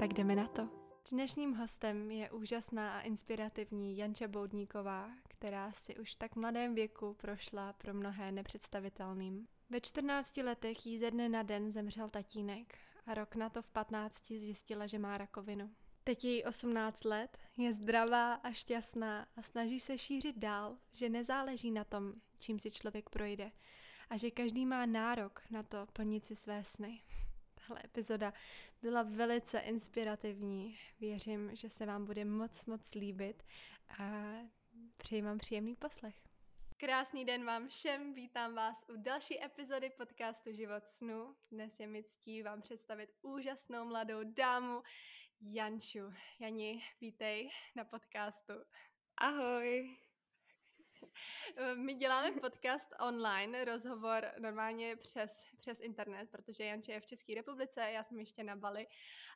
Tak jdeme na to. Dnešním hostem je úžasná a inspirativní Janča Boudníková, která si už tak mladém věku prošla pro mnohé nepředstavitelným. Ve 14 letech jí ze dne na den zemřel tatínek a rok na to v 15 zjistila, že má rakovinu. Teď je jí 18 let, je zdravá a šťastná a snaží se šířit dál, že nezáleží na tom, čím si člověk projde a že každý má nárok na to plnit si své sny. Tahle epizoda byla velice inspirativní. Věřím, že se vám bude moc, moc líbit a přeji vám příjemný poslech. Krásný den vám všem, vítám vás u další epizody podcastu Život snu. Dnes je mi ctí vám představit úžasnou mladou dámu Janču. Jani, vítej na podcastu. Ahoj. My děláme podcast online, rozhovor normálně přes, přes internet, protože Janče je v České republice, já jsem ještě na Bali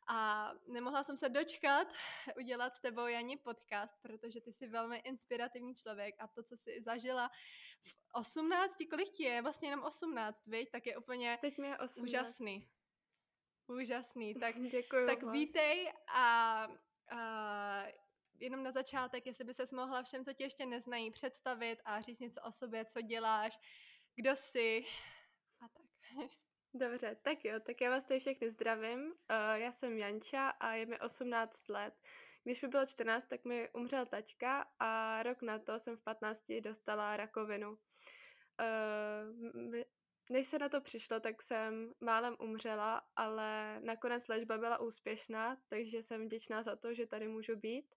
a nemohla jsem se dočkat udělat s tebou, Jani, podcast, protože ty jsi velmi inspirativní člověk a to, co jsi zažila v 18, kolik ti je? Vlastně jenom 18, viď? Tak je úplně Teď mi je 18. úžasný. Úžasný. Tak, Děkuji tak moc. vítej a, a jenom na začátek, jestli by ses mohla všem, co tě ještě neznají, představit a říct něco o sobě, co děláš, kdo jsi a tak. Dobře, tak jo, tak já vás tady všechny zdravím. Uh, já jsem Janča a je mi 18 let. Když mi bylo 14, tak mi umřel taťka a rok na to jsem v 15 dostala rakovinu. Uh, než se na to přišlo, tak jsem málem umřela, ale nakonec léčba byla úspěšná, takže jsem vděčná za to, že tady můžu být.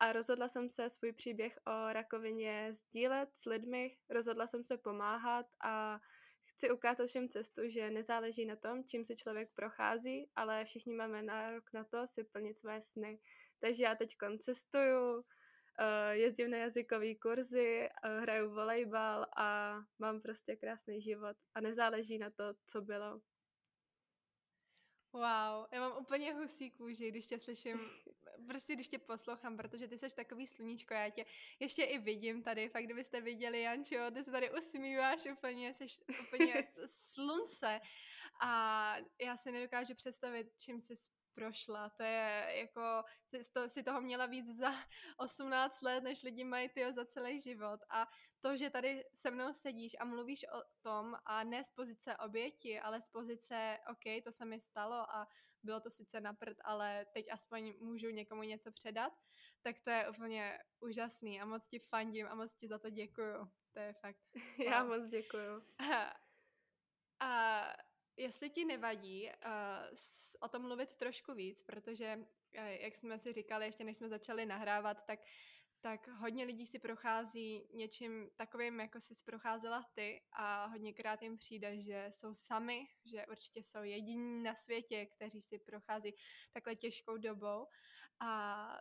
A rozhodla jsem se svůj příběh o rakovině sdílet s lidmi, rozhodla jsem se pomáhat a chci ukázat všem cestu, že nezáleží na tom, čím si člověk prochází, ale všichni máme nárok na to si plnit své sny. Takže já teď cestuju, jezdím na jazykové kurzy, hraju volejbal a mám prostě krásný život a nezáleží na to, co bylo. Wow, já mám úplně husí kůži, když tě slyším, prostě když tě poslouchám, protože ty jsi takový sluníčko, já tě ještě i vidím tady, fakt kdybyste viděli, Jančo, ty se tady usmíváš úplně, jsi úplně slunce. A já si nedokážu představit, čím jsi prošla. To je jako, to, si toho měla víc za 18 let, než lidi mají tyjo za celý život. A to, že tady se mnou sedíš a mluvíš o tom a ne z pozice oběti, ale z pozice, OK, to se mi stalo a bylo to sice na prd, ale teď aspoň můžu někomu něco předat, tak to je úplně úžasný a moc ti fandím a moc ti za to děkuju. To je fakt. Wow. Já moc děkuju. A, a Jestli ti nevadí uh, o tom mluvit trošku víc, protože, uh, jak jsme si říkali, ještě než jsme začali nahrávat, tak, tak hodně lidí si prochází něčím takovým, jako jsi procházela ty a hodněkrát jim přijde, že jsou sami, že určitě jsou jediní na světě, kteří si prochází takhle těžkou dobou. A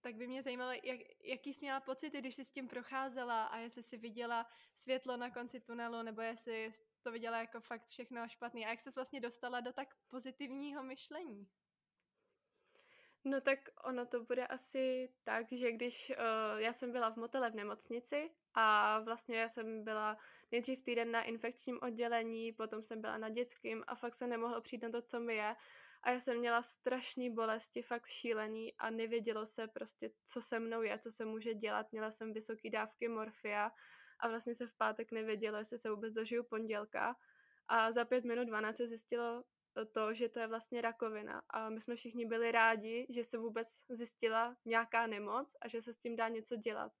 tak by mě zajímalo, jak, jaký jsi měla pocity, když jsi s tím procházela a jestli jsi viděla světlo na konci tunelu, nebo jestli to viděla jako fakt všechno špatný. A jak se vlastně dostala do tak pozitivního myšlení? No tak ono to bude asi tak, že když uh, já jsem byla v motele v nemocnici a vlastně já jsem byla nejdřív týden na infekčním oddělení, potom jsem byla na dětském a fakt se nemohlo přijít na to, co mi je. A já jsem měla strašné bolesti, fakt šílený a nevědělo se prostě, co se mnou je, co se může dělat. Měla jsem vysoké dávky morfia a vlastně se v pátek nevědělo, jestli se vůbec dožiju pondělka. A za pět minut 12 se zjistilo to, že to je vlastně rakovina. A my jsme všichni byli rádi, že se vůbec zjistila nějaká nemoc a že se s tím dá něco dělat.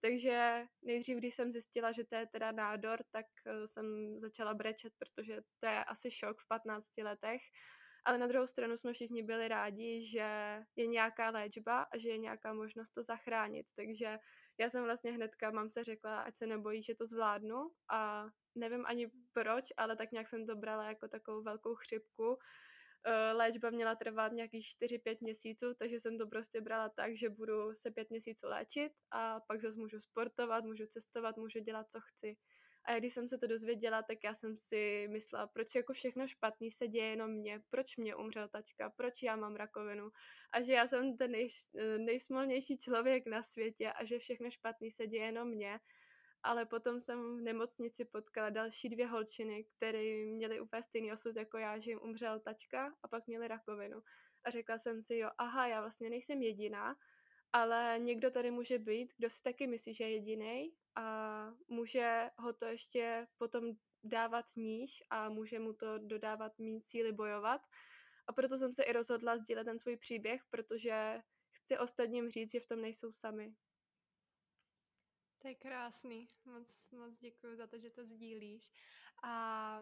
Takže nejdřív, když jsem zjistila, že to je teda nádor, tak eh, jsem začala brečet, protože to je asi šok v 15 letech. Ale na druhou stranu jsme všichni byli rádi, že je nějaká léčba a že je nějaká možnost to zachránit. Takže já jsem vlastně hnedka mamce řekla, ať se nebojí, že to zvládnu a nevím ani proč, ale tak nějak jsem to brala jako takovou velkou chřipku, léčba měla trvat nějakých 4-5 měsíců, takže jsem to prostě brala tak, že budu se 5 měsíců léčit a pak zase můžu sportovat, můžu cestovat, můžu dělat, co chci. A když jsem se to dozvěděla, tak já jsem si myslela, proč jako všechno špatný se děje jenom mně, proč mě umřel tačka, proč já mám rakovinu a že já jsem ten nej, nejsmolnější člověk na světě a že všechno špatný se děje jenom mně. Ale potom jsem v nemocnici potkala další dvě holčiny, které měly úplně stejný osud jako já, že jim umřel tačka a pak měli rakovinu. A řekla jsem si, jo, aha, já vlastně nejsem jediná, ale někdo tady může být, kdo si taky myslí, že je jediný a může ho to ještě potom dávat níž a může mu to dodávat méně síly bojovat. A proto jsem se i rozhodla sdílet ten svůj příběh, protože chci ostatním říct, že v tom nejsou sami. To je krásný. Moc, moc děkuji za to, že to sdílíš. A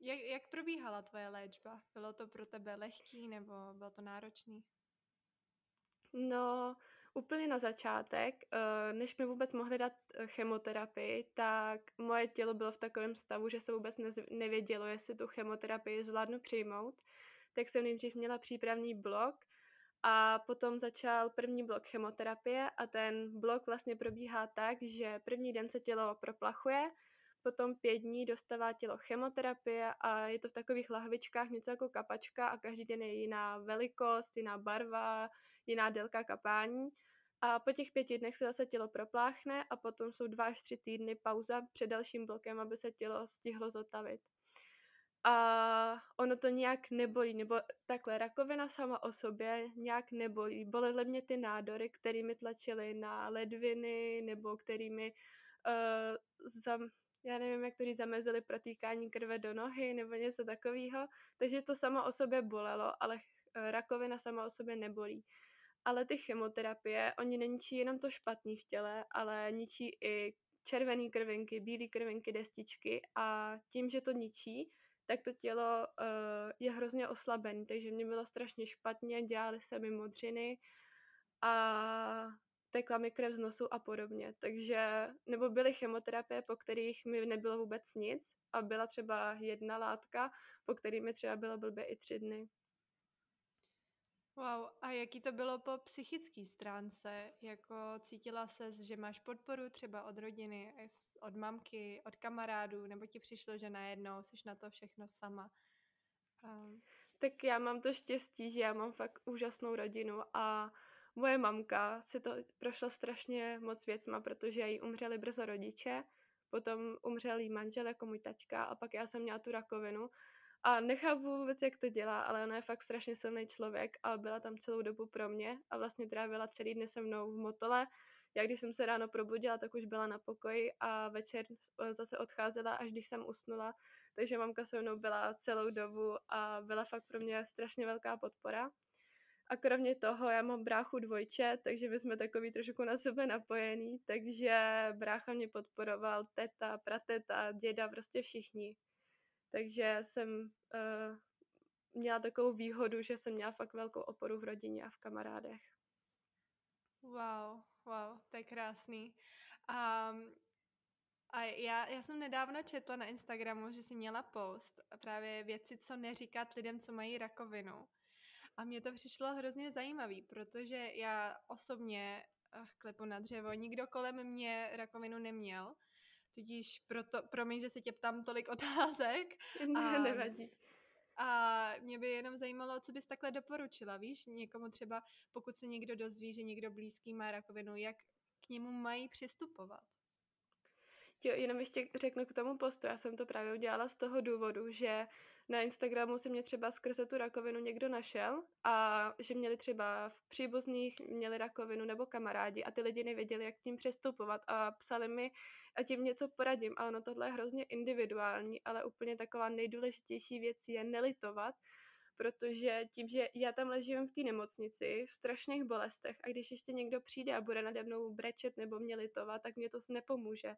jak, jak probíhala tvoje léčba? Bylo to pro tebe lehký nebo bylo to náročný? No, úplně na začátek, eh, než mi vůbec mohli dát eh, chemoterapii, tak moje tělo bylo v takovém stavu, že se vůbec nevědělo, jestli tu chemoterapii zvládnu přijmout. Tak jsem nejdřív měla přípravný blok a potom začal první blok chemoterapie a ten blok vlastně probíhá tak, že první den se tělo proplachuje, potom pět dní dostává tělo chemoterapie a je to v takových lahvičkách něco jako kapačka a každý den je jiná velikost, jiná barva, jiná délka kapání. A po těch pěti dnech se zase tělo propláchne a potom jsou dva až tři týdny pauza před dalším blokem, aby se tělo stihlo zotavit. A ono to nějak nebolí, nebo takhle, rakovina sama o sobě nějak nebolí. Bolely mě ty nádory, kterými tlačily na ledviny, nebo kterými uh, zam, já nevím, jak to zamezili protýkání krve do nohy nebo něco takového. Takže to samo o sobě bolelo, ale eh, rakovina sama o sobě nebolí. Ale ty chemoterapie, oni neničí jenom to špatný v těle, ale ničí i červené krvinky, bílé krvinky, destičky a tím, že to ničí, tak to tělo uh, je hrozně oslabené, takže mě bylo strašně špatně, dělaly se mi modřiny a tekla mi krev z nosu a podobně. Takže, nebo byly chemoterapie, po kterých mi nebylo vůbec nic a byla třeba jedna látka, po který mi třeba bylo blbě i tři dny. Wow, a jaký to bylo po psychické stránce? Jako cítila se, že máš podporu třeba od rodiny, od mamky, od kamarádů, nebo ti přišlo, že najednou jsi na to všechno sama? Um. Tak já mám to štěstí, že já mám fakt úžasnou rodinu a moje mamka si to prošla strašně moc věcma, protože jí umřeli brzo rodiče, potom umřel jí manžel jako můj taťka a pak já jsem měla tu rakovinu a nechápu vůbec, jak to dělá, ale ona je fakt strašně silný člověk a byla tam celou dobu pro mě a vlastně trávila celý den se mnou v motole. Já když jsem se ráno probudila, tak už byla na pokoji a večer zase odcházela, až když jsem usnula. Takže mamka se mnou byla celou dobu a byla fakt pro mě strašně velká podpora. A kromě toho já mám bráchu dvojče, takže my jsme takový trošku na sebe napojení, takže brácha mě podporoval, teta, prateta, děda, prostě všichni. Takže jsem uh, měla takovou výhodu, že jsem měla fakt velkou oporu v rodině a v kamarádech. Wow, wow, to je krásný. Um, a já, já jsem nedávno četla na Instagramu, že jsi měla post právě věci, co neříkat lidem, co mají rakovinu. A mně to přišlo hrozně zajímavý, protože já osobně ach, klepu na dřevo, nikdo kolem mě rakovinu neměl, tudíž proto, promiň, že se tě ptám tolik otázek. Ne, a, nevadí. A mě by jenom zajímalo, co bys takhle doporučila, víš, někomu třeba, pokud se někdo dozví, že někdo blízký má rakovinu, jak k němu mají přistupovat? Jo, jenom ještě řeknu k tomu postu. Já jsem to právě udělala z toho důvodu, že na Instagramu si mě třeba skrze tu rakovinu někdo našel a že měli třeba v příbuzných měli rakovinu nebo kamarádi a ty lidi nevěděli, jak tím přestupovat a psali mi, a tím něco poradím. A ono tohle je hrozně individuální, ale úplně taková nejdůležitější věc je nelitovat, protože tím, že já tam ležím v té nemocnici v strašných bolestech a když ještě někdo přijde a bude nade mnou brečet nebo mě litovat, tak mě to nepomůže.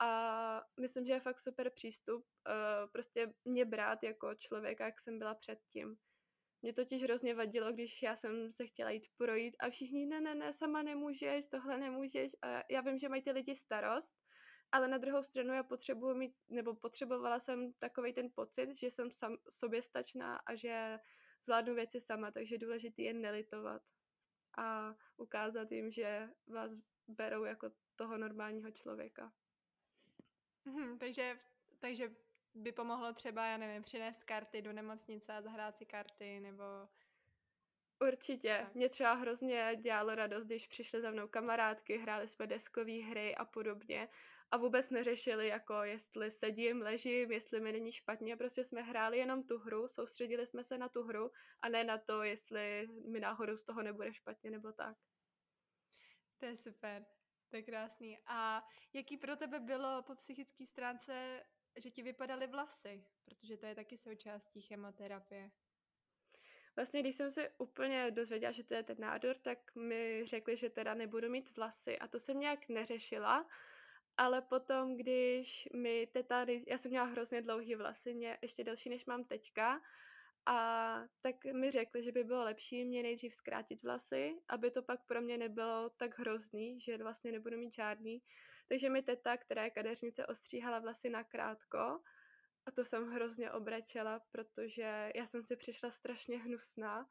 A myslím, že je fakt super přístup uh, prostě mě brát jako člověka, jak jsem byla předtím. Mě totiž hrozně vadilo, když já jsem se chtěla jít projít a všichni, ne, ne, ne, sama nemůžeš, tohle nemůžeš. A já vím, že mají ty lidi starost, ale na druhou stranu já potřebuji mít, nebo potřebovala jsem takový ten pocit, že jsem sam, sobě stačná a že zvládnu věci sama, takže důležité je nelitovat a ukázat jim, že vás berou jako toho normálního člověka. Hmm, takže, takže by pomohlo třeba, já nevím, přinést karty do nemocnice a zahrát si karty, nebo... Určitě. Tak. Mě třeba hrozně dělalo radost, když přišly za mnou kamarádky, hráli jsme deskové hry a podobně a vůbec neřešili, jako jestli sedím, ležím, jestli mi není špatně, prostě jsme hráli jenom tu hru, soustředili jsme se na tu hru a ne na to, jestli mi náhodou z toho nebude špatně nebo tak. To je super, to je krásný. A jaký pro tebe bylo po psychické stránce, že ti vypadaly vlasy? Protože to je taky součástí chemoterapie. Vlastně, když jsem se úplně dozvěděla, že to je ten nádor, tak mi řekli, že teda nebudu mít vlasy a to jsem nějak neřešila, ale potom, když mi teta, já jsem měla hrozně dlouhý vlasy, mě ještě delší, než mám teďka, a tak mi řekli, že by bylo lepší mě nejdřív zkrátit vlasy, aby to pak pro mě nebylo tak hrozný, že vlastně nebudu mít žádný. Takže mi teta, která je kadeřnice, ostříhala vlasy na krátko a to jsem hrozně obrečela, protože já jsem si přišla strašně hnusná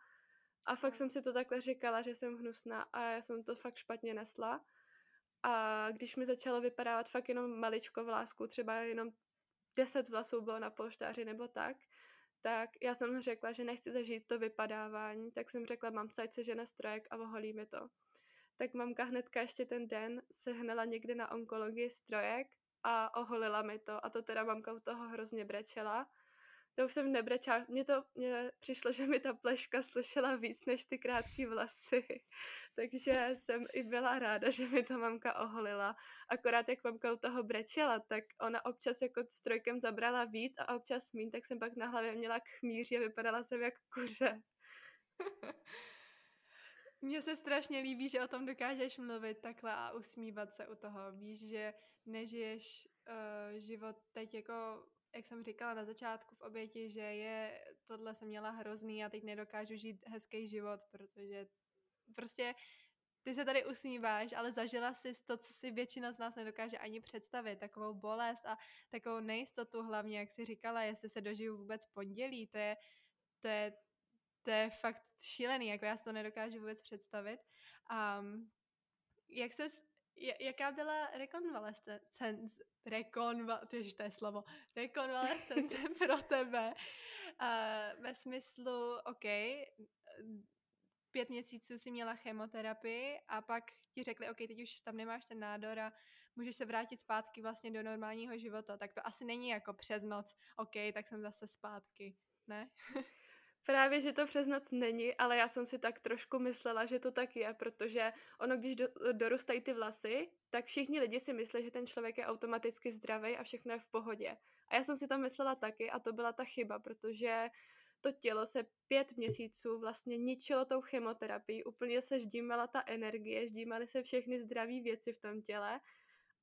a fakt jsem si to takhle říkala, že jsem hnusná a já jsem to fakt špatně nesla. A když mi začalo vypadávat fakt jenom maličko vlásku, třeba jenom 10 vlasů bylo na polštáři nebo tak, tak já jsem řekla, že nechci zažít to vypadávání, tak jsem řekla mamce, ať se žene strojek a oholí mi to. Tak mamka hnedka ještě ten den sehnala někde na onkologii strojek a oholila mi to a to teda mamka u toho hrozně brečela to už jsem nebrečela. Mně to mně přišlo, že mi ta pleška slušela víc než ty krátké vlasy. Takže jsem i byla ráda, že mi to mamka oholila. Akorát jak mamka u toho brečela, tak ona občas jako s trojkem zabrala víc a občas mín, tak jsem pak na hlavě měla chmíři a vypadala jsem jak kuře. Mně se strašně líbí, že o tom dokážeš mluvit takhle a usmívat se u toho. Víš, že nežiješ uh, život teď jako jak jsem říkala na začátku v oběti, že je, tohle jsem měla hrozný a teď nedokážu žít hezký život, protože prostě ty se tady usmíváš, ale zažila jsi to, co si většina z nás nedokáže ani představit, takovou bolest a takovou nejistotu hlavně, jak si říkala, jestli se dožiju vůbec pondělí, to je, to je, to je fakt šílený, jako já si to nedokážu vůbec představit. Um, jak se jaká byla rekonvalescence, rekonva, tyž to je slovo, rekonvalescence pro tebe uh, ve smyslu, OK, pět měsíců si měla chemoterapii a pak ti řekli, OK, teď už tam nemáš ten nádor a můžeš se vrátit zpátky vlastně do normálního života, tak to asi není jako přes noc, OK, tak jsem zase zpátky, ne? Právě, že to přes noc není, ale já jsem si tak trošku myslela, že to tak je, protože ono, když do, dorůstají ty vlasy, tak všichni lidi si myslí, že ten člověk je automaticky zdravý a všechno je v pohodě. A já jsem si to myslela taky a to byla ta chyba, protože to tělo se pět měsíců vlastně ničilo tou chemoterapii, úplně se ždímala ta energie, ždímaly se všechny zdravé věci v tom těle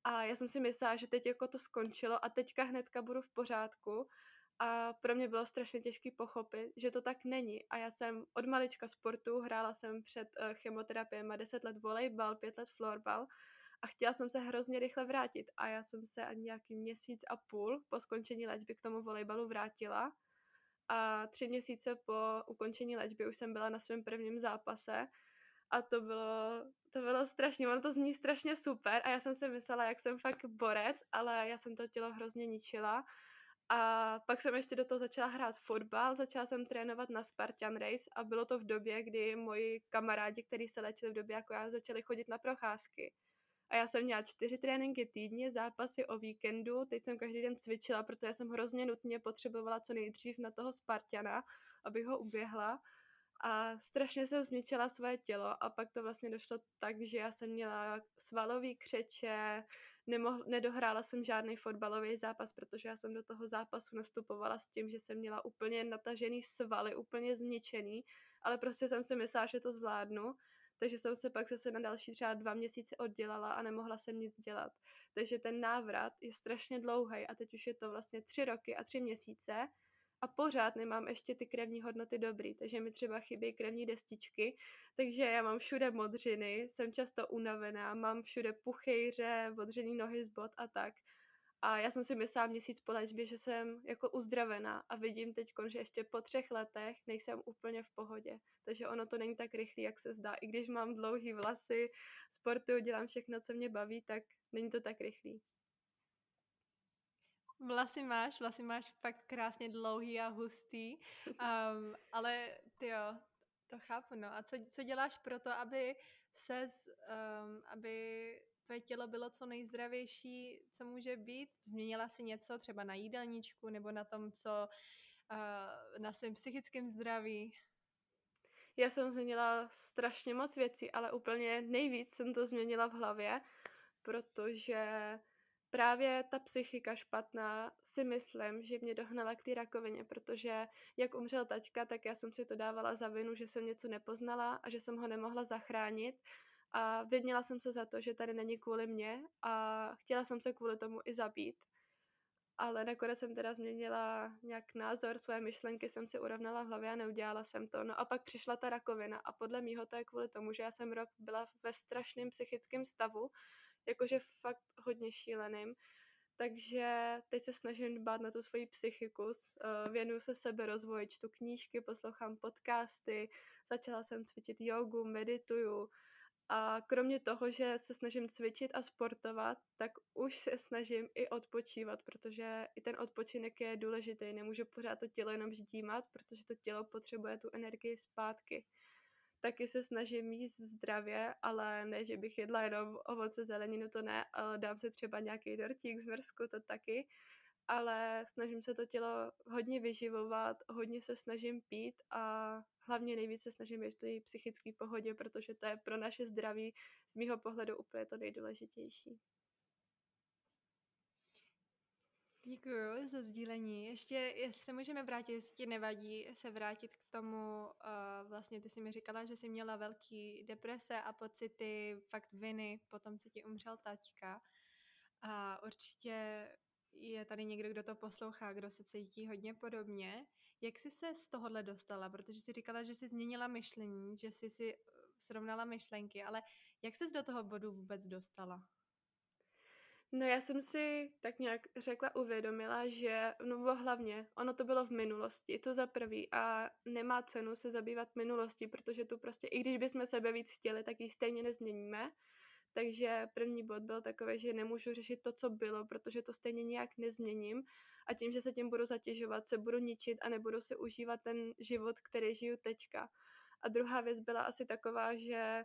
a já jsem si myslela, že teď jako to skončilo a teďka hnedka budu v pořádku a pro mě bylo strašně těžké pochopit, že to tak není. A já jsem od malička sportu, hrála jsem před uh, chemoterapiem 10 let volejbal, 5 let florbal a chtěla jsem se hrozně rychle vrátit. A já jsem se ani nějaký měsíc a půl po skončení léčby k tomu volejbalu vrátila. A tři měsíce po ukončení léčby už jsem byla na svém prvním zápase a to bylo, to bylo strašně, ono to zní strašně super a já jsem si myslela, jak jsem fakt borec, ale já jsem to tělo hrozně ničila a pak jsem ještě do toho začala hrát fotbal, začala jsem trénovat na Spartan Race a bylo to v době, kdy moji kamarádi, kteří se léčili v době jako já, začali chodit na procházky. A já jsem měla čtyři tréninky týdně, zápasy o víkendu, teď jsem každý den cvičila, protože jsem hrozně nutně potřebovala co nejdřív na toho Spartana, abych ho uběhla. A strašně jsem zničila svoje tělo a pak to vlastně došlo tak, že já jsem měla svalový křeče, nemohl, nedohrála jsem žádný fotbalový zápas, protože já jsem do toho zápasu nastupovala s tím, že jsem měla úplně natažený svaly, úplně zničený, ale prostě jsem si myslela, že to zvládnu, takže jsem se pak zase na další třeba dva měsíce oddělala a nemohla jsem nic dělat. Takže ten návrat je strašně dlouhý a teď už je to vlastně tři roky a tři měsíce a pořád nemám ještě ty krevní hodnoty dobrý, takže mi třeba chybí krevní destičky, takže já mám všude modřiny, jsem často unavená, mám všude puchejře, modřený nohy z bod a tak. A já jsem si myslela měsíc po léčbě, že jsem jako uzdravená a vidím teď, že ještě po třech letech nejsem úplně v pohodě. Takže ono to není tak rychlé, jak se zdá. I když mám dlouhý vlasy, sportuju, dělám všechno, co mě baví, tak není to tak rychlý. Vlasy máš, vlasy máš fakt krásně dlouhý a hustý, um, ale ty jo, to chápu, no. A co, co děláš pro to, aby se, um, aby tvoje tělo bylo co nejzdravější, co může být? Změnila si něco třeba na jídelníčku nebo na tom, co uh, na svém psychickém zdraví? Já jsem změnila strašně moc věcí, ale úplně nejvíc jsem to změnila v hlavě, protože právě ta psychika špatná si myslím, že mě dohnala k té rakovině, protože jak umřel taťka, tak já jsem si to dávala za vinu, že jsem něco nepoznala a že jsem ho nemohla zachránit a vědnila jsem se za to, že tady není kvůli mě a chtěla jsem se kvůli tomu i zabít. Ale nakonec jsem teda změnila nějak názor, svoje myšlenky jsem si urovnala v hlavě a neudělala jsem to. No a pak přišla ta rakovina a podle mýho to je kvůli tomu, že já jsem rok byla ve strašném psychickém stavu, jakože fakt hodně šíleným. Takže teď se snažím dbát na tu svoji psychiku, eh, věnuju se sebe rozvoji, čtu knížky, poslouchám podcasty, začala jsem cvičit jogu, medituju, a kromě toho, že se snažím cvičit a sportovat, tak už se snažím i odpočívat, protože i ten odpočinek je důležitý. Nemůžu pořád to tělo jenom ždímat, protože to tělo potřebuje tu energii zpátky. Taky se snažím jíst zdravě, ale ne, že bych jedla jenom ovoce, zeleninu, to ne, ale dám se třeba nějaký dortík z to taky ale snažím se to tělo hodně vyživovat, hodně se snažím pít a hlavně nejvíce se snažím být v té psychické pohodě, protože to je pro naše zdraví z mýho pohledu úplně to nejdůležitější. Děkuji za sdílení. Ještě jestli se můžeme vrátit, jestli ti nevadí se vrátit k tomu, uh, vlastně ty jsi mi říkala, že jsi měla velký deprese a pocity fakt viny po tom, co ti umřel taťka. A určitě je tady někdo, kdo to poslouchá, kdo se cítí hodně podobně. Jak jsi se z tohohle dostala? Protože jsi říkala, že jsi změnila myšlení, že jsi si eh, srovnala myšlenky, ale jak jsi do toho bodu vůbec dostala? No já jsem si tak nějak řekla, uvědomila, že no hlavně, ono to bylo v minulosti, to za prvý a nemá cenu se zabývat minulostí, protože tu prostě, i když bychom sebe víc chtěli, tak ji stejně nezměníme takže první bod byl takový, že nemůžu řešit to, co bylo, protože to stejně nějak nezměním a tím, že se tím budu zatěžovat, se budu ničit a nebudu si užívat ten život, který žiju teďka. A druhá věc byla asi taková, že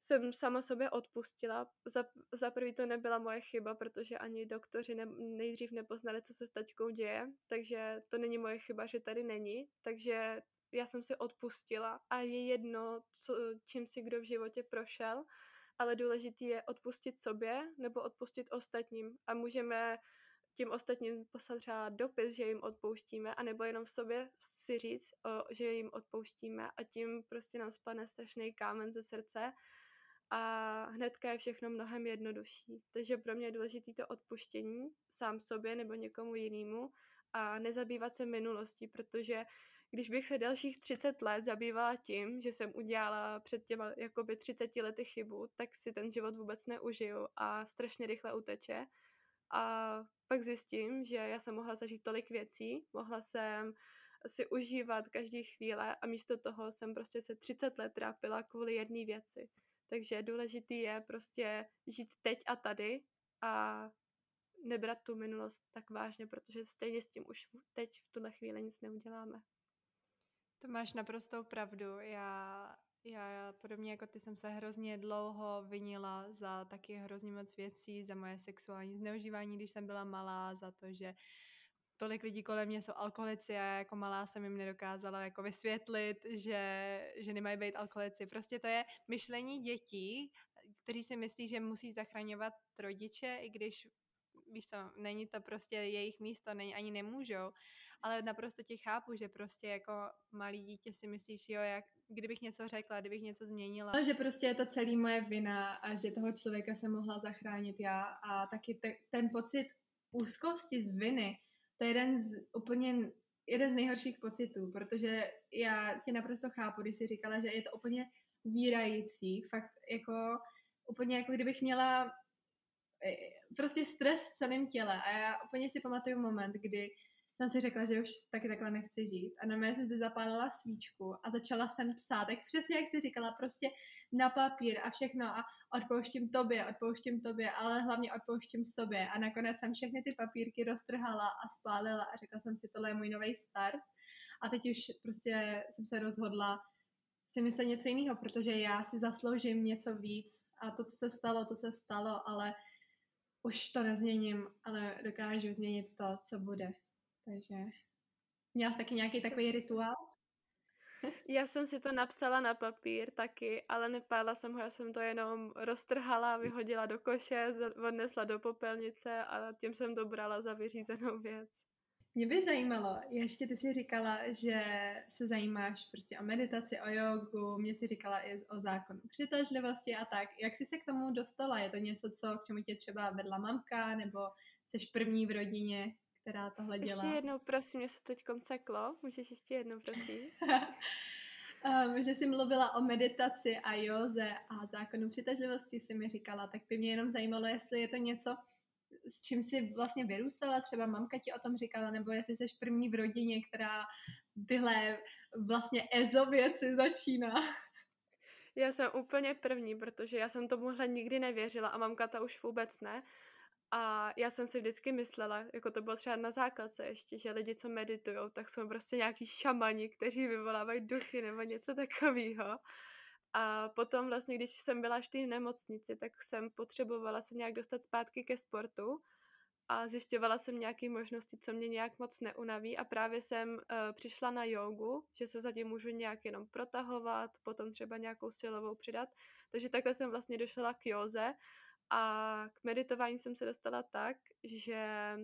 jsem sama sobě odpustila. Za, za prvý to nebyla moje chyba, protože ani doktoři ne, nejdřív nepoznali, co se s taťkou děje, takže to není moje chyba, že tady není. Takže já jsem si odpustila a je jedno, co, čím si kdo v životě prošel ale důležitý je odpustit sobě nebo odpustit ostatním a můžeme tím ostatním poslat třeba dopis, že jim odpouštíme, anebo jenom v sobě si říct, že jim odpouštíme a tím prostě nám spadne strašný kámen ze srdce a hnedka je všechno mnohem jednodušší. Takže pro mě je důležité to odpuštění sám sobě nebo někomu jinému a nezabývat se minulostí, protože když bych se dalších 30 let zabývala tím, že jsem udělala před těma jakoby 30 lety chybu, tak si ten život vůbec neužiju a strašně rychle uteče. A pak zjistím, že já jsem mohla zažít tolik věcí, mohla jsem si užívat každý chvíle a místo toho jsem prostě se 30 let trápila kvůli jedné věci. Takže důležitý je prostě žít teď a tady a nebrat tu minulost tak vážně, protože stejně s tím už teď v tuhle chvíli nic neuděláme. To máš naprostou pravdu. Já, já podobně jako ty jsem se hrozně dlouho vinila za taky hrozně moc věcí, za moje sexuální zneužívání, když jsem byla malá, za to, že tolik lidí kolem mě jsou alkoholici a jako malá jsem jim nedokázala jako vysvětlit, že, že nemají být alkoholici. Prostě to je myšlení dětí, kteří si myslí, že musí zachraňovat rodiče, i když víš co, není to prostě jejich místo, není, ani nemůžou, ale naprosto tě chápu, že prostě jako malý dítě si myslíš, jo, jak kdybych něco řekla, kdybych něco změnila. No, že prostě je to celý moje vina a že toho člověka se mohla zachránit já a taky te, ten pocit úzkosti z viny, to je jeden z úplně jeden z nejhorších pocitů, protože já tě naprosto chápu, když jsi říkala, že je to úplně zvírající, fakt jako úplně jako kdybych měla prostě stres v celém těle. A já úplně si pamatuju moment, kdy jsem si řekla, že už taky takhle nechci žít. A na mě jsem si zapálila svíčku a začala jsem psát, tak přesně jak si říkala, prostě na papír a všechno a odpouštím tobě, odpouštím tobě, ale hlavně odpouštím sobě. A nakonec jsem všechny ty papírky roztrhala a spálila a řekla jsem si, tohle je můj nový start. A teď už prostě jsem se rozhodla si myslet něco jiného, protože já si zasloužím něco víc. A to, co se stalo, to se stalo, ale už to nezměním, ale dokážu změnit to, co bude. Takže měla jsi taky nějaký takový rituál? Já jsem si to napsala na papír taky, ale nepálila jsem ho, já jsem to jenom roztrhala, vyhodila do koše, odnesla do popelnice a tím jsem dobrala za vyřízenou věc. Mě by zajímalo, ještě ty si říkala, že se zajímáš prostě o meditaci, o jogu, mě si říkala i o zákonu přitažlivosti a tak. Jak jsi se k tomu dostala? Je to něco, co k čemu tě třeba vedla mamka, nebo jsi první v rodině? Která tohle dělá. Ještě jednou, prosím, mě se teď konseklo. Můžeš ještě jednou, prosím? um, že jsi mluvila o meditaci a józe a zákonu přitažlivosti, si mi říkala, tak by mě jenom zajímalo, jestli je to něco, s čím jsi vlastně vyrůstala, třeba mamka ti o tom říkala, nebo jestli jsi první v rodině, která tyhle vlastně ezo věci začíná. Já jsem úplně první, protože já jsem tomuhle nikdy nevěřila a mamka ta už vůbec ne. A já jsem si vždycky myslela, jako to bylo třeba na základce ještě, že lidi, co meditují, tak jsou prostě nějaký šamani, kteří vyvolávají duchy nebo něco takového. A potom vlastně, když jsem byla v té nemocnici, tak jsem potřebovala se nějak dostat zpátky ke sportu a zjišťovala jsem nějaké možnosti, co mě nějak moc neunaví a právě jsem uh, přišla na jogu, že se zatím můžu nějak jenom protahovat, potom třeba nějakou silovou přidat. Takže takhle jsem vlastně došla k józe a k meditování jsem se dostala tak, že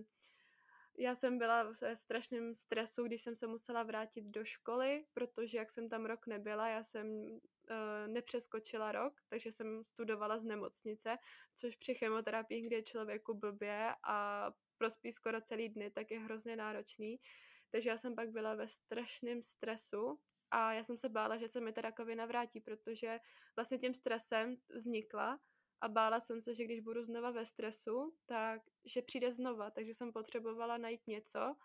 já jsem byla ve strašném stresu, když jsem se musela vrátit do školy, protože jak jsem tam rok nebyla, já jsem uh, nepřeskočila rok, takže jsem studovala z nemocnice, což při chemoterapii, kde je člověku blbě a prospí skoro celý dny, tak je hrozně náročný. Takže já jsem pak byla ve strašném stresu a já jsem se bála, že se mi ta rakovina vrátí, protože vlastně tím stresem vznikla a bála jsem se, že když budu znova ve stresu, tak že přijde znova, takže jsem potřebovala najít něco,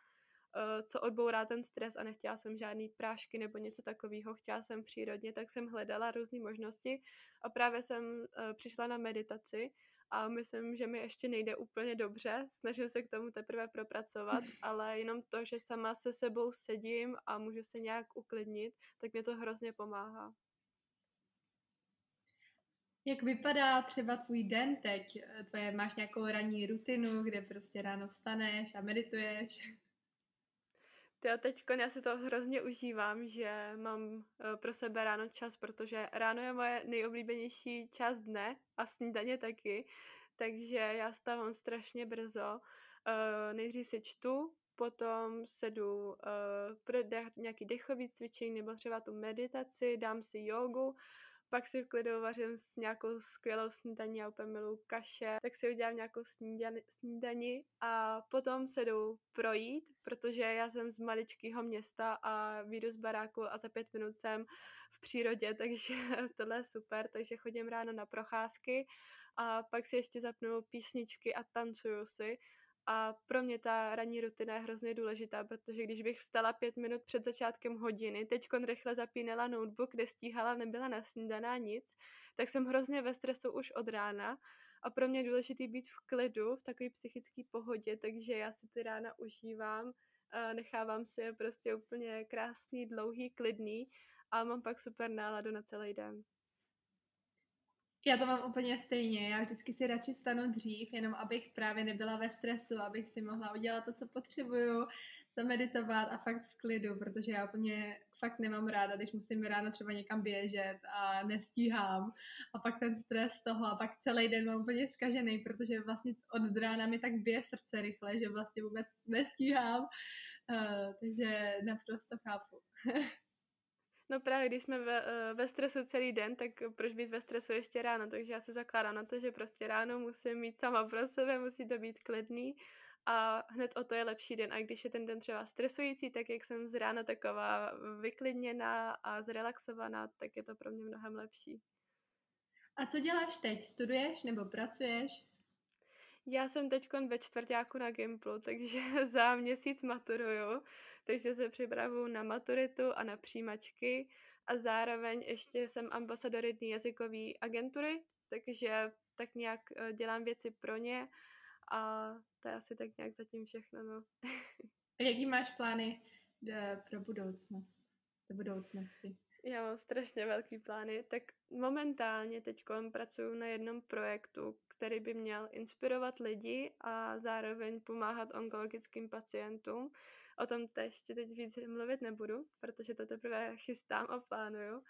eh, co odbourá ten stres a nechtěla jsem žádný prášky nebo něco takového, chtěla jsem přírodně, tak jsem hledala různé možnosti a právě jsem eh, přišla na meditaci a myslím, že mi ještě nejde úplně dobře, snažím se k tomu teprve propracovat, ale jenom to, že sama se sebou sedím a můžu se nějak uklidnit, tak mě to hrozně pomáhá. Jak vypadá třeba tvůj den teď? Tvoje, máš nějakou ranní rutinu, kde prostě ráno vstaneš a medituješ? Jo, teď já si to hrozně užívám, že mám eh, pro sebe ráno čas, protože ráno je moje nejoblíbenější část dne a snídaně taky, takže já stávám strašně brzo. Eh, nejdřív si čtu, potom se jdu uh, pro nějaký dechový cvičení nebo třeba tu meditaci, dám si jogu, pak si v klidu vařím s nějakou skvělou snídaní, já úplně miluji kaše, tak si udělám nějakou snídani, snídani a potom se jdu projít, protože já jsem z maličkého města a vyjdu z baráku a za pět minut jsem v přírodě, takže tohle je super, takže chodím ráno na procházky a pak si ještě zapnu písničky a tancuju si a pro mě ta ranní rutina je hrozně důležitá, protože když bych vstala pět minut před začátkem hodiny, teď rychle zapínala notebook, nestíhala, nebyla nasnídaná nic, tak jsem hrozně ve stresu už od rána a pro mě je důležité být v klidu, v takové psychické pohodě, takže já si ty rána užívám, nechávám si je prostě úplně krásný, dlouhý, klidný a mám pak super náladu na celý den. Já to mám úplně stejně. Já vždycky si radši vstanu dřív, jenom abych právě nebyla ve stresu, abych si mohla udělat to, co potřebuju, zameditovat a fakt v klidu, protože já úplně fakt nemám ráda, když musím ráno třeba někam běžet a nestíhám a pak ten stres z toho a pak celý den mám úplně zkažený, protože vlastně od rána mi tak bije srdce rychle, že vlastně vůbec nestíhám, uh, takže naprosto chápu. No právě, když jsme ve, eh, ve stresu celý den, tak proč být ve stresu ještě ráno? Takže já se zakládám na to, že prostě ráno musím mít sama pro sebe, musí to být klidný a hned o to je lepší den. A když je ten den třeba stresující, tak jak jsem z rána taková vyklidněná a zrelaxovaná, tak je to pro mě mnohem lepší. A co děláš teď? Studuješ nebo pracuješ? Já jsem teď ve čtvrtáku na Gimplu, takže za měsíc maturuju, takže se připravuju na maturitu a na přijímačky a zároveň ještě jsem ambasador jedné jazykové agentury, takže tak nějak eh, dělám věci pro ně a to je asi tak nějak zatím všechno, no. Jaký máš plány eh, pro budoucnost, do budoucnosti? Já mám strašně velký plány, tak momentálně teď pracuji na jednom projektu, který by měl inspirovat lidi a zároveň pomáhat onkologickým pacientům. O tom ještě teď víc mluvit nebudu, protože to teprve chystám a plánuju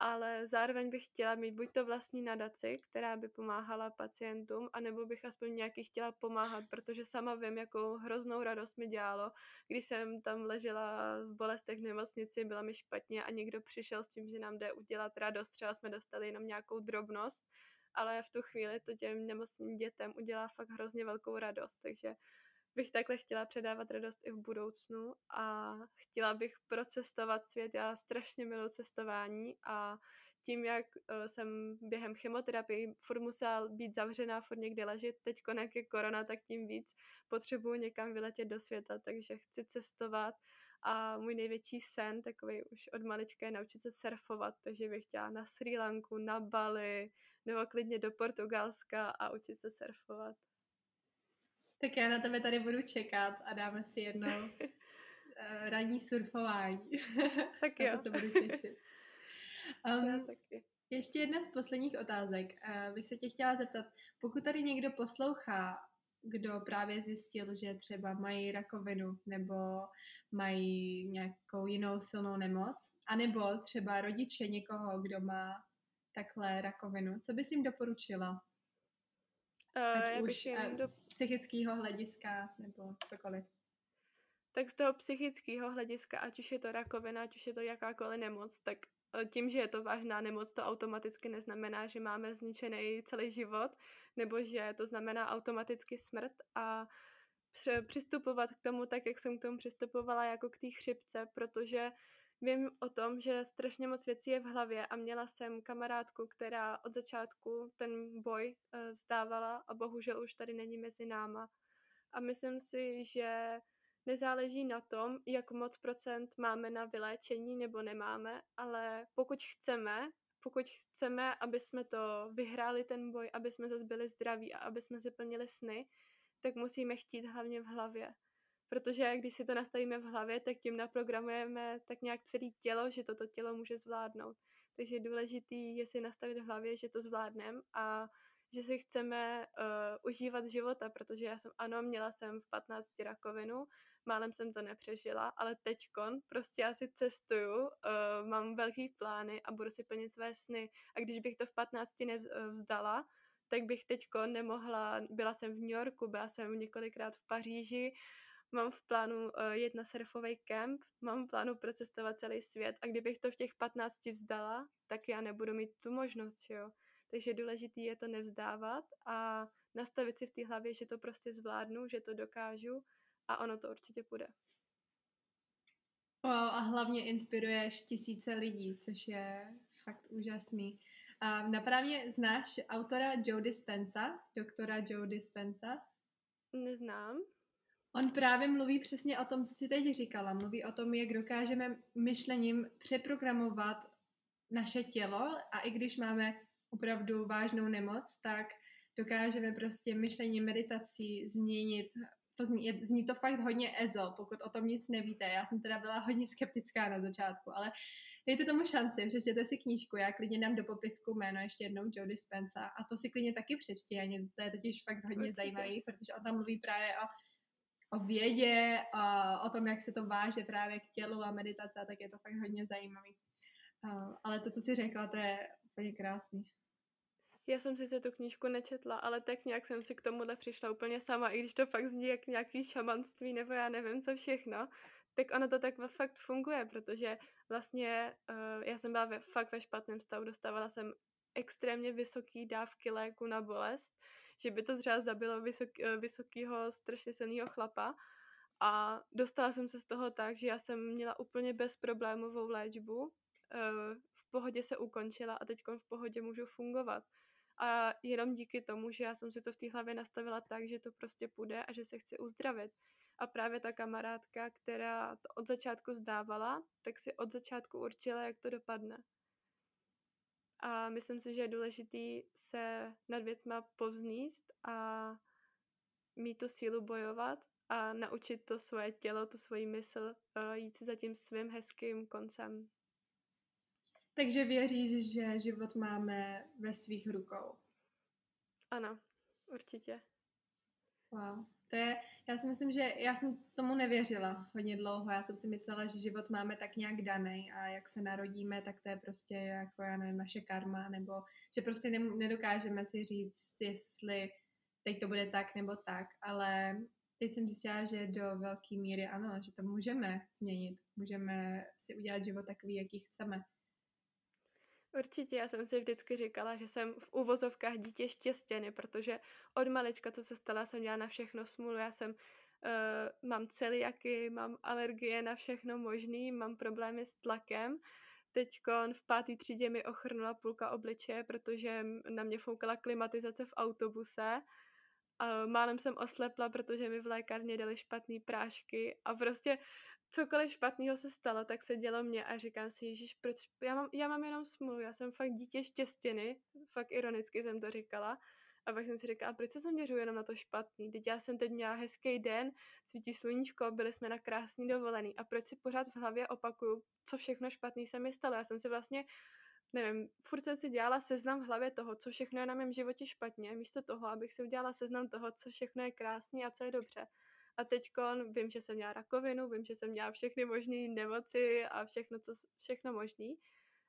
ale zároveň bych chtěla mít buď to vlastní nadaci, která by pomáhala pacientům, anebo bych aspoň nějaký chtěla pomáhat, protože sama vím, jakou hroznou radost mi dělalo, když jsem tam ležela v bolestech v nemocnici, byla mi špatně a někdo přišel s tím, že nám jde udělat radost, třeba jsme dostali jenom nějakou drobnost, ale v tu chvíli to těm nemocným dětem udělá fakt hrozně velkou radost, takže bych takhle chtěla předávat radost i v budoucnu a chtěla bych procestovat svět. Já strašně miluji cestování a tím, jak uh, jsem během chemoterapie furt musela být zavřená, furt někde ležet, teď jak je korona, tak tím víc potřebuji někam vyletět do světa, takže chci cestovat a můj největší sen, takový už od malička, je naučit se surfovat, takže bych chtěla na Sri Lanku, na Bali, nebo klidně do Portugalska a učit se surfovat. Tak já na tebe tady budu čekat a dáme si jednou uh, ranní surfování. Tak jo. to se budu těšit. Um, taky. Ještě jedna z posledních otázek. Uh, bych se tě chtěla zeptat, pokud tady někdo poslouchá, kdo právě zjistil, že třeba mají rakovinu nebo mají nějakou jinou silnou nemoc, anebo třeba rodiče někoho, kdo má takhle rakovinu, co bys jim doporučila? Uh, už uh, do... z psychického hlediska nebo cokoliv. Tak z toho psychického hlediska, ať už je to rakovina, ať už je to jakákoliv nemoc, tak eh, tím, že je to vážná nemoc, to automaticky neznamená, že máme zničený celý život, nebo že to znamená automaticky smrt a přistupovat k tomu tak, jak jsem k tomu přistupovala jako k té chřipce, protože Vím o tom, že strašně moc věcí je v hlavě a měla jsem kamarádku, která od začátku ten boj uh, vzdávala a bohužel už tady není mezi náma. A myslím si, že nezáleží na tom, jak moc procent máme na vyléčení nebo nemáme, ale pokud chceme, pokud chceme, aby jsme to vyhráli ten boj, aby jsme zase byli zdraví a aby jsme si plnili sny, tak musíme chtít hlavně v hlavě protože když si to nastavíme v hlavě, tak tím naprogramujeme tak nějak celé tělo, že toto tělo může zvládnout. Takže důležitý je si nastavit v hlavě, že to zvládneme a že si chceme uh, užívat života, protože já jsem, ano, měla jsem v 15 rakovinu, málem jsem to nepřežila, ale teďkon prostě já si cestuju, uh, mám velký plány a budu si plnit své sny. A když bych to v 15 nevzdala, tak bych teďko nemohla, byla jsem v New Yorku, byla jsem několikrát v Paříži, mám v plánu uh, jet na surfový kemp, mám v plánu procestovat celý svět a kdybych to v těch 15 vzdala, tak já nebudu mít tu možnost, jo. Takže důležitý je to nevzdávat a nastavit si v té hlavě, že to prostě zvládnu, že to dokážu a ono to určitě půjde. Wow, a hlavně inspiruješ tisíce lidí, což je fakt úžasný. A napadá mě, znáš autora Joe Dispenza, doktora Joe Dispenza? Neznám. On právě mluví přesně o tom, co si teď říkala. Mluví o tom, jak dokážeme myšlením přeprogramovat naše tělo a i když máme opravdu vážnou nemoc, tak dokážeme prostě myšlení meditací změnit. To zní, zní to fakt hodně ezo, pokud o tom nic nevíte. Já jsem teda byla hodně skeptická na začátku, ale dejte tomu šanci, přečtěte si knížku, já klidně dám do popisku jméno ještě jednou Joe Dispenza a to si klidně taky přečti, to je totiž fakt hodně Určitě. zajímavý, protože on tam mluví právě o o vědě, a o tom, jak se to váže právě k tělu a meditace, tak je to fakt hodně zajímavý. Ale to, co jsi řekla, to je úplně krásný. Já jsem si tu knížku nečetla, ale tak nějak jsem si k tomuhle přišla úplně sama, i když to fakt zní jak nějaký šamanství nebo já nevím co všechno, tak ono to tak fakt funguje, protože vlastně uh, já jsem byla ve, fakt ve špatném stavu, dostávala jsem extrémně vysoké dávky léku na bolest, že by to třeba zabilo vysok, eh, vysokého, strašně silného chlapa. A dostala jsem se z toho tak, že já jsem měla úplně bezproblémovou léčbu, eh, v pohodě se ukončila a teď v pohodě můžu fungovat. A jenom díky tomu, že já jsem si to v té hlavě nastavila tak, že to prostě půjde a že se chci uzdravit. A právě ta kamarádka, která to od začátku zdávala, tak si od začátku určila, jak to dopadne. A myslím si, že je důležitý se nad věcma povzníst a mít tu sílu bojovat a naučit to svoje tělo, tu svoji mysl uh, jít si za tím svým hezkým koncem. Takže věříš, že život máme ve svých rukou? Ano, určitě. Wow. To je, já si myslím, že já jsem tomu nevěřila hodně dlouho. Já jsem si myslela, že život máme tak nějak daný a jak se narodíme, tak to je prostě jako, já nevím, naše karma, nebo že prostě ne, nedokážeme si říct, jestli teď to bude tak nebo tak, ale teď jsem zjistila, že do velké míry ano, že to můžeme změnit. Můžeme si udělat život takový, jaký chceme. Určitě, já jsem si vždycky říkala, že jsem v uvozovkách dítě štěstěny, protože od malička, co se stala, jsem měla na všechno smůlu. Já jsem, uh, mám celiaky, mám alergie na všechno možný, mám problémy s tlakem. Teď v páté třídě mi ochrnula půlka obličeje, protože na mě foukala klimatizace v autobuse. Uh, málem jsem oslepla, protože mi v lékárně dali špatné prášky a prostě cokoliv špatného se stalo, tak se dělo mě a říkám si, Ježíš, proč, já mám, já mám jenom smůlu, já jsem fakt dítě štěstěny, fakt ironicky jsem to říkala. A pak jsem si říkala, proč se zaměřuji jenom na to špatný? Teď já jsem teď měla hezký den, svítí sluníčko, byli jsme na krásný dovolený. A proč si pořád v hlavě opakuju, co všechno špatný se mi stalo? Já jsem si vlastně, nevím, furt jsem si dělala seznam v hlavě toho, co všechno je na mém životě špatně, místo toho, abych si udělala seznam toho, co všechno je krásný a co je dobře. A teď vím, že jsem měla rakovinu, vím, že jsem měla všechny možné nemoci a všechno, co, všechno možný.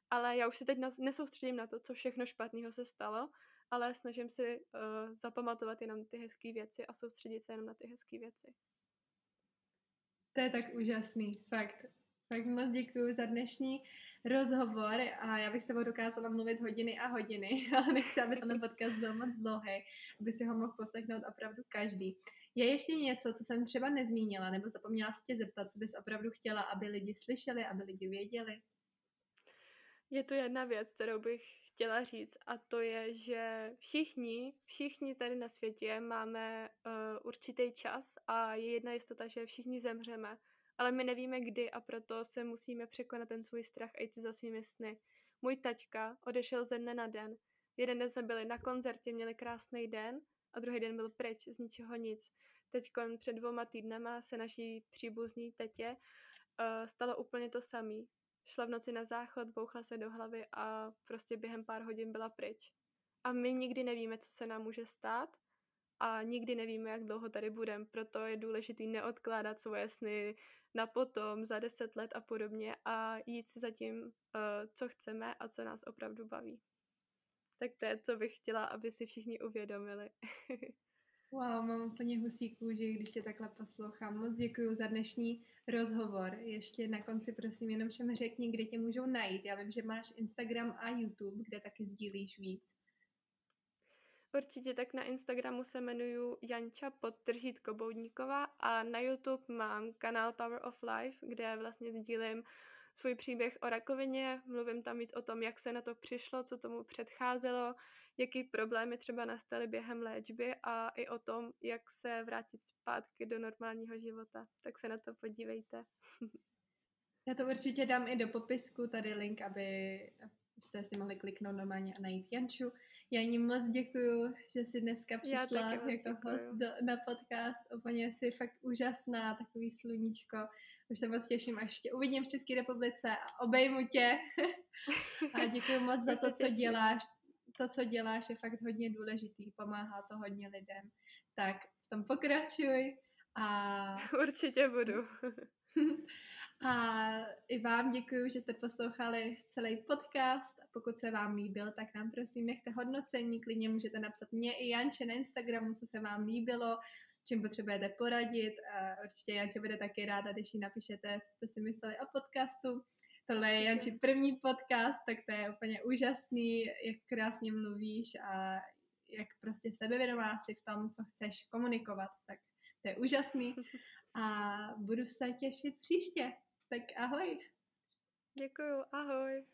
Ale já už se teď nesoustředím na to, co všechno špatného se stalo, ale snažím si uh, zapamatovat jenom ty hezké věci a soustředit se jenom na ty hezké věci. To je tak úžasný, fakt. Tak moc děkuji za dnešní rozhovor a já bych s tebou dokázala mluvit hodiny a hodiny, ale nechci, aby ten podcast byl moc dlouhý, aby si ho mohl poslechnout opravdu každý. Je ještě něco, co jsem třeba nezmínila nebo zapomněla se tě zeptat, co bys opravdu chtěla, aby lidi slyšeli, aby lidi věděli? Je tu jedna věc, kterou bych chtěla říct a to je, že všichni, všichni tady na světě máme uh, určitý čas a je jedna jistota, že všichni zemřeme ale my nevíme kdy a proto se musíme překonat ten svůj strach a jít si za svými sny. Můj taťka odešel ze dne na den. Jeden den jsme byli na koncertě, měli krásný den a druhý den byl pryč, z ničeho nic. Teď před dvoma týdnama se naší příbuzní tetě uh, stalo úplně to samé. Šla v noci na záchod, bouchla se do hlavy a prostě během pár hodin byla pryč. A my nikdy nevíme, co se nám může stát a nikdy nevíme, jak dlouho tady budeme, proto je důležité neodkládat svoje sny na potom, za deset let a podobně a jít si za tím, uh, co chceme a co nás opravdu baví. Tak to je, co bych chtěla, aby si všichni uvědomili. wow, mám úplně husí kůži, když tě takhle poslouchám. Moc děkuji za dnešní rozhovor. Ještě na konci prosím jenom všem řekni, kde tě můžou najít. Já vím, že máš Instagram a YouTube, kde taky sdílíš víc. Určitě tak na Instagramu se jmenuju Janča podtržítko Boudníková a na YouTube mám kanál Power of Life, kde vlastně sdílím svůj příběh o rakovině, mluvím tam víc o tom, jak se na to přišlo, co tomu předcházelo, jaký problémy třeba nastaly během léčby a i o tom, jak se vrátit zpátky do normálního života. Tak se na to podívejte. Já to určitě dám i do popisku, tady link, aby jste si mohli kliknout normálně a najít Janču. Já ní moc děkuju, že jsi dneska přišla jako host do, na podcast. Úplně jsi fakt úžasná, takový sluníčko. Už se moc těším, až tě uvidím v České republice a obejmu tě. a děkuji moc za to, co děláš. To, co děláš, je fakt hodně důležitý. Pomáhá to hodně lidem. Tak v tom pokračuj. A... Určitě budu. A i vám děkuji, že jste poslouchali celý podcast. Pokud se vám líbil, tak nám prosím nechte hodnocení. Klidně můžete napsat mě i Janče na Instagramu, co se vám líbilo, čím potřebujete poradit. A určitě Janče bude taky ráda, když jí napíšete, co jste si mysleli o podcastu. Tohle je Janči první podcast, tak to je úplně úžasný, jak krásně mluvíš a jak prostě sebevědomá si v tom, co chceš komunikovat. Tak to je úžasný a budu se těšit příště. Tak ahoj. Děkuju, ahoj.